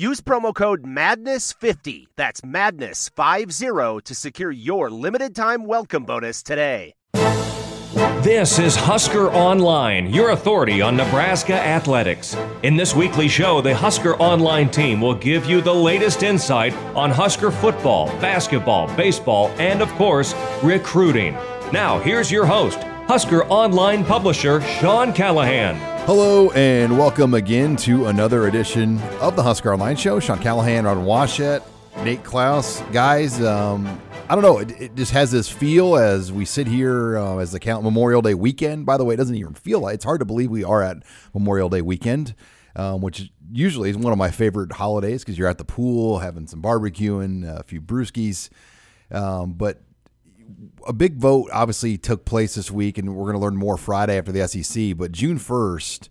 Use promo code MADNESS50, that's MADNESS50, to secure your limited time welcome bonus today. This is Husker Online, your authority on Nebraska athletics. In this weekly show, the Husker Online team will give you the latest insight on Husker football, basketball, baseball, and of course, recruiting. Now, here's your host, Husker Online publisher Sean Callahan. Hello and welcome again to another edition of the Husker Online Show. Sean Callahan, Robin Washut, Nate Clouse. Guys, um, I don't know. It, it, just has this feel as we sit here uh, as the count Memorial Day weekend. By the way, it doesn't even feel like it's hard to believe we are at Memorial Day weekend, um, which usually is one of my favorite holidays because you're at the pool having some barbecuing, a few brewskis. Um, but a big vote obviously took place this week, and we're going to learn more Friday after the SEC. But June 1st,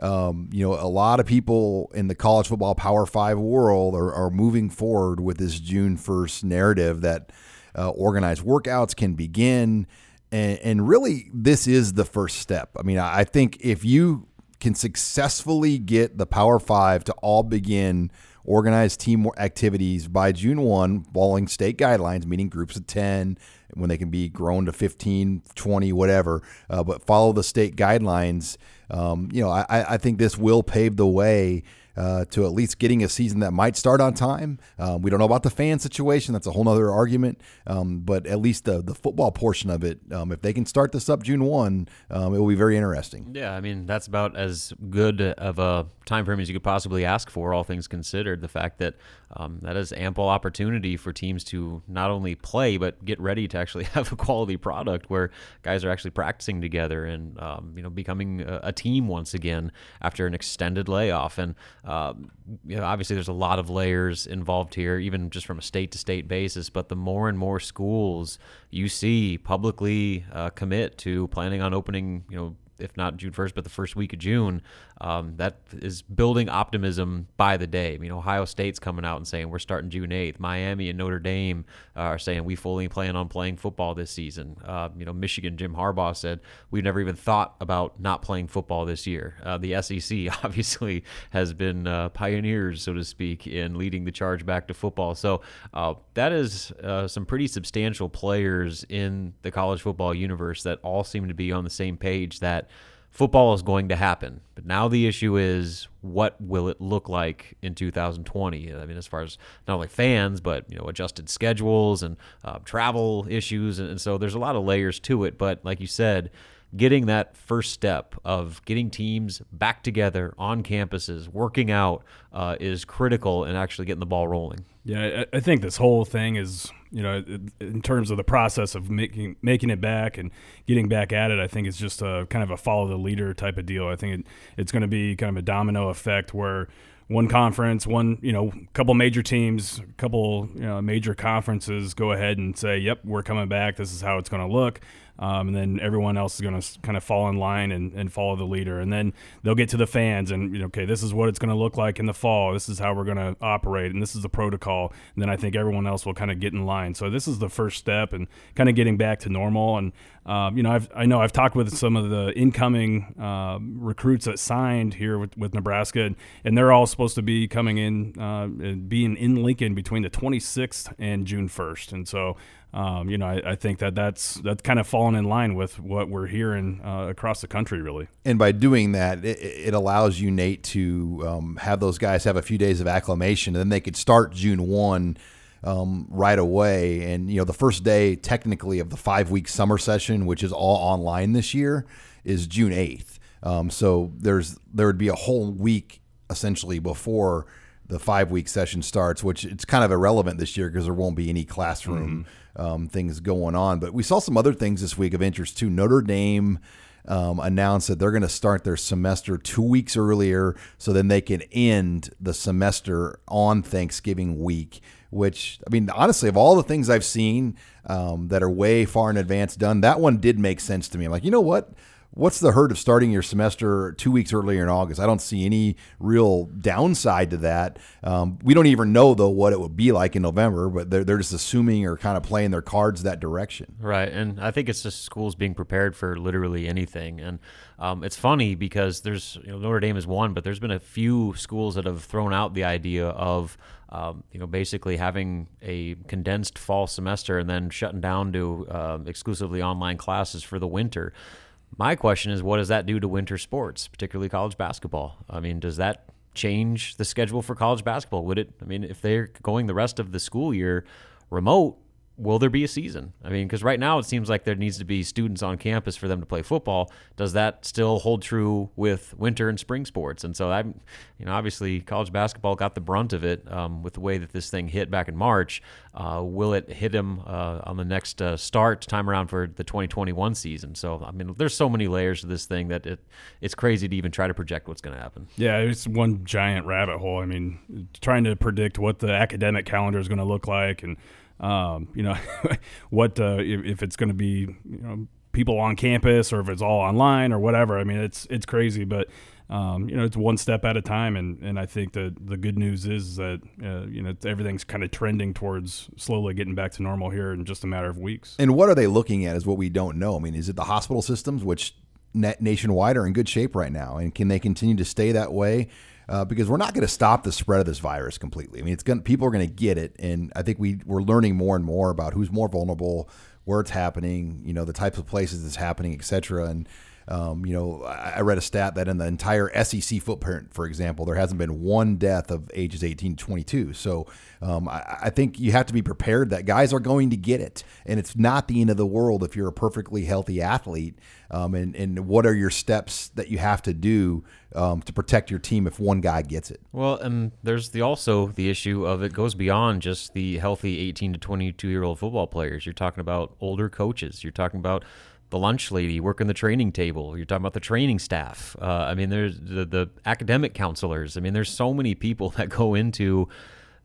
um, you know, a lot of people in the college football Power Five world are, are moving forward with this June 1st narrative that uh, organized workouts can begin. And, and really, this is the first step. I mean, I think if you can successfully get the Power Five to all begin organized team activities by June 1, following state guidelines, meaning groups of 10, when they can be grown to 15, 20, whatever, uh, but follow the state guidelines. Um, you know, I, I think this will pave the way uh, to at least getting a season that might start on time. Um, we don't know about the fan situation; that's a whole other argument. Um, but at least the the football portion of it, um, if they can start this up June one, um, it will be very interesting. Yeah, I mean that's about as good of a time frame as you could possibly ask for, all things considered. The fact that um, that is ample opportunity for teams to not only play but get ready to actually have a quality product where guys are actually practicing together and um, you know becoming a, a, team once again after an extended layoff. And um, you know, obviously, there's a lot of layers involved here, even just from a state to state basis. But the more and more schools you see publicly uh, commit to planning on opening, you know, if not June 1st, but the first week of June, um, that is building optimism by the day. I mean, Ohio State's coming out and saying we're starting June 8th. Miami and Notre Dame are saying we fully plan on playing football this season. Uh, you know, Michigan, Jim Harbaugh said we've never even thought about not playing football this year. Uh, the SEC obviously has been uh, pioneers, so to speak, in leading the charge back to football. So uh, that is uh, some pretty substantial players in the college football universe that all seem to be on the same page that football is going to happen. But now the issue is what will it look like in 2020? I mean, as far as not only fans, but you know, adjusted schedules and uh, travel issues, and, and so there's a lot of layers to it. But like you said, getting that first step of getting teams back together on campuses, working out, uh, is critical in actually getting the ball rolling. Yeah, I, I think this whole thing is, you know, in terms of the process of making making it back and getting back at it, I think it's just a kind of a follow the leader type of deal. I think it, it's going to be kind of a domino effect where one conference, one you know, couple major teams, couple you know, major conferences go ahead and say, "Yep, we're coming back. This is how it's going to look." Um, and then everyone else is going to kind of fall in line and, and follow the leader. And then they'll get to the fans and, you know, okay, this is what it's going to look like in the fall. This is how we're going to operate, and this is the protocol. And then I think everyone else will kind of get in line. So this is the first step and kind of getting back to normal. And um, you know, I've, I know I've talked with some of the incoming uh, recruits that signed here with, with Nebraska, and, and, they're all supposed to be coming in, uh, being in Lincoln between the 26th and June 1st. And so um, you know, I, I, think that that's that's kind of fallen in line with what we're hearing uh, across the country, really. And by doing that, it, it allows you, Nate, to um, have those guys have a few days of acclimation, and then they could start June one. Um, right away, and you know the first day technically of the five week summer session, which is all online this year, is June eighth. Um, so there's there would be a whole week essentially before the five week session starts, which it's kind of irrelevant this year because there won't be any classroom Mm-hmm. Um, things going on. But we saw some other things this week of interest too. Notre Dame um, announced that they're going to start their semester two weeks earlier so then they can end the semester on Thanksgiving week. Which, I mean, honestly, of all the things I've seen um, that are way far in advance done, that one did make sense to me. I'm like, you know what? What's the hurt of starting your semester two weeks earlier in August? I don't see any real downside to that. Um, we don't even know though what it would be like in November, but they're they're just assuming or kind of playing their cards that direction. Right, and I think it's just schools being prepared for literally anything. And um, it's funny because there's you know, Notre Dame is one, but there's been a few schools that have thrown out the idea of um, you know basically having a condensed fall semester and then shutting down to um, exclusively online classes for the winter. My question is, what does that do to winter sports, particularly college basketball? I mean, does that change the schedule for college basketball? Would it? I mean, if they're going the rest of the school year remote, will there be a season? I mean, because right now it seems like there needs to be students on campus for them to play football. Does that still hold true with winter and spring sports? And so I'm, you know, obviously college basketball got the brunt of it um, with the way that this thing hit back in March. Uh, will it hit them uh, on the next uh, start time around for the 2021 season? So I mean, there's so many layers to this thing that it it's crazy to even try to project what's going to happen. Yeah, it's one giant rabbit hole. I mean, trying to predict what the academic calendar is going to look like, and um, you know, what uh, if, if it's going to be you know people on campus or if it's all online or whatever. I mean, it's it's crazy, but um, you know, it's one step at a time, and, and I think that the good news is that uh, you know everything's kind of trending towards slowly getting back to normal here in just a matter of weeks. And what are they looking at is what we don't know. I mean, is it the hospital systems, which nationwide are in good shape right now, and can they continue to stay that way? Uh, because we're not going to stop the spread of this virus completely. I mean, it's going people are going to get it, and I think we we're learning more and more about who's more vulnerable, where it's happening, you know, the types of places it's happening, et cetera. And um, you know, I read a stat that in the entire SEC footprint, for example, there hasn't been one death of ages 18 to 22. So um, I, I think you have to be prepared that guys are going to get it, and it's not the end of the world if you're a perfectly healthy athlete. Um, and and what are your steps that you have to do um, to protect your team if one guy gets it? Well, and there's the also the issue of it goes beyond just the healthy 18 to 22 year old football players. You're talking about older coaches. You're talking about the lunch lady working the training table. You're talking about the training staff. Uh, I mean, there's the, the academic counselors. I mean, there's so many people that go into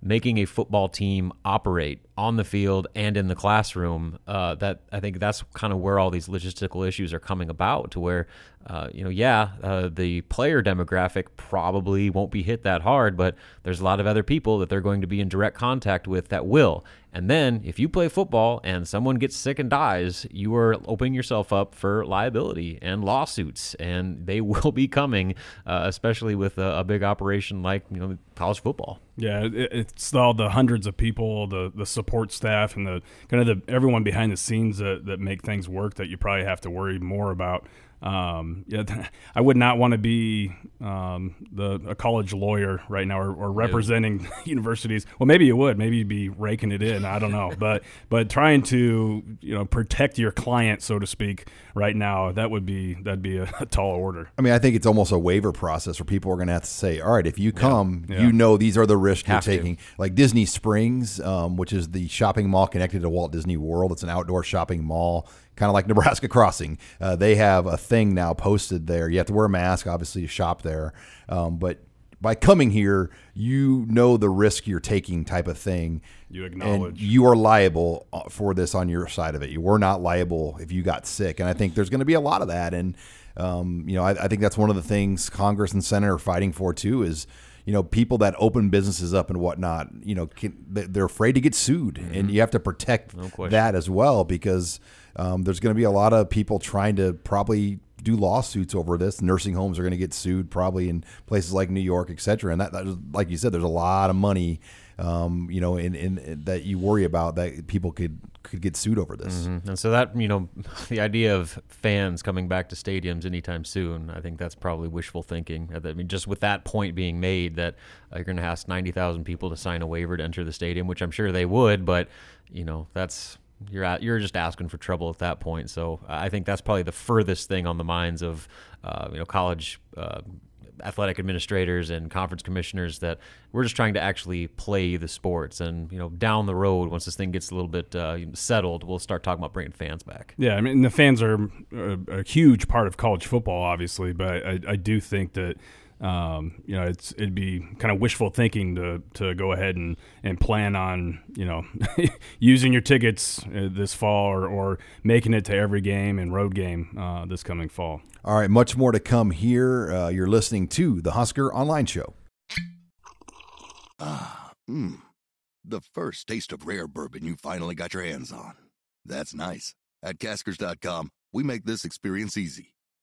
making a football team operate on the field and in the classroom uh, that I think that's kind of where all these logistical issues are coming about to where uh, you know yeah uh, the player demographic probably won't be hit that hard but there's a lot of other people that they're going to be in direct contact with that will and then if you play football and someone gets sick and dies you are opening yourself up for liability and lawsuits and they will be coming uh, especially with a, a big operation like you know college football Yeah, it, it's all the hundreds of people, the the support staff, and the kind of the everyone behind the scenes that, that make things work that you probably have to worry more about. Um, yeah, I would not want to be um, the a college lawyer right now or, or representing universities. Well, maybe you would. Maybe you'd be raking it in. I don't know, but but trying to you know protect your client, so to speak, right now that would be that'd be a, a tall order. I mean, I think it's almost a waiver process where people are going to have to say, all right, if you come, Yeah. you know these are the risks Have you're taking. Like Disney Springs, um, which is the shopping mall connected to Walt Disney World. It's an outdoor shopping mall, kind of like Nebraska Crossing. Uh, they have a thing now posted there. You have to wear a mask, obviously, to shop there. Um, but by coming here, you know the risk you're taking type of thing. You And acknowledge. you are liable uh, for this on your side of it. You were not liable if you got sick. And I think there's going to be a lot of that. And, um, you know, I, I think that's one of the things Congress and Senate are fighting for too is, you know, people that open businesses up and whatnot, you know, can, they- they're afraid to get sued. And you have to protect question. that as well because um, there's going to be a lot of people trying to probably do lawsuits over this. Nursing homes are going to get sued probably in places like New York, et cetera. And that, that is, like you said, there's a lot of money, um, you know, in, in that you worry about that people could could get sued over this. And so that, you know, the idea of fans coming back to stadiums anytime soon, I think that's probably wishful thinking. I mean, just with that point being made that uh, you're going to ask 90,000 people to sign a waiver to enter the stadium, which I'm sure they would, but, you know, that's you're at, you're just asking for trouble at that point. So I think that's probably the furthest thing on the minds of, uh, you know, college uh, athletic administrators and conference commissioners that we're just trying to actually play the sports. And you know, down the road, once this thing gets a little bit uh, settled, we'll start talking about bringing fans back. Yeah, I mean the fans are a, a huge part of college football, obviously, but I, I do think that um, you know, it's it'd be kind of wishful thinking to to go ahead and, and plan on you know using your tickets uh, this fall or, or making it to every game and road game uh, this coming fall. All right, much more to come here. Uh, you're listening to the Husker Online Show. Ah, mmm. The first taste of rare bourbon you finally got your hands on. That's nice. At Caskers.com, we make this experience easy.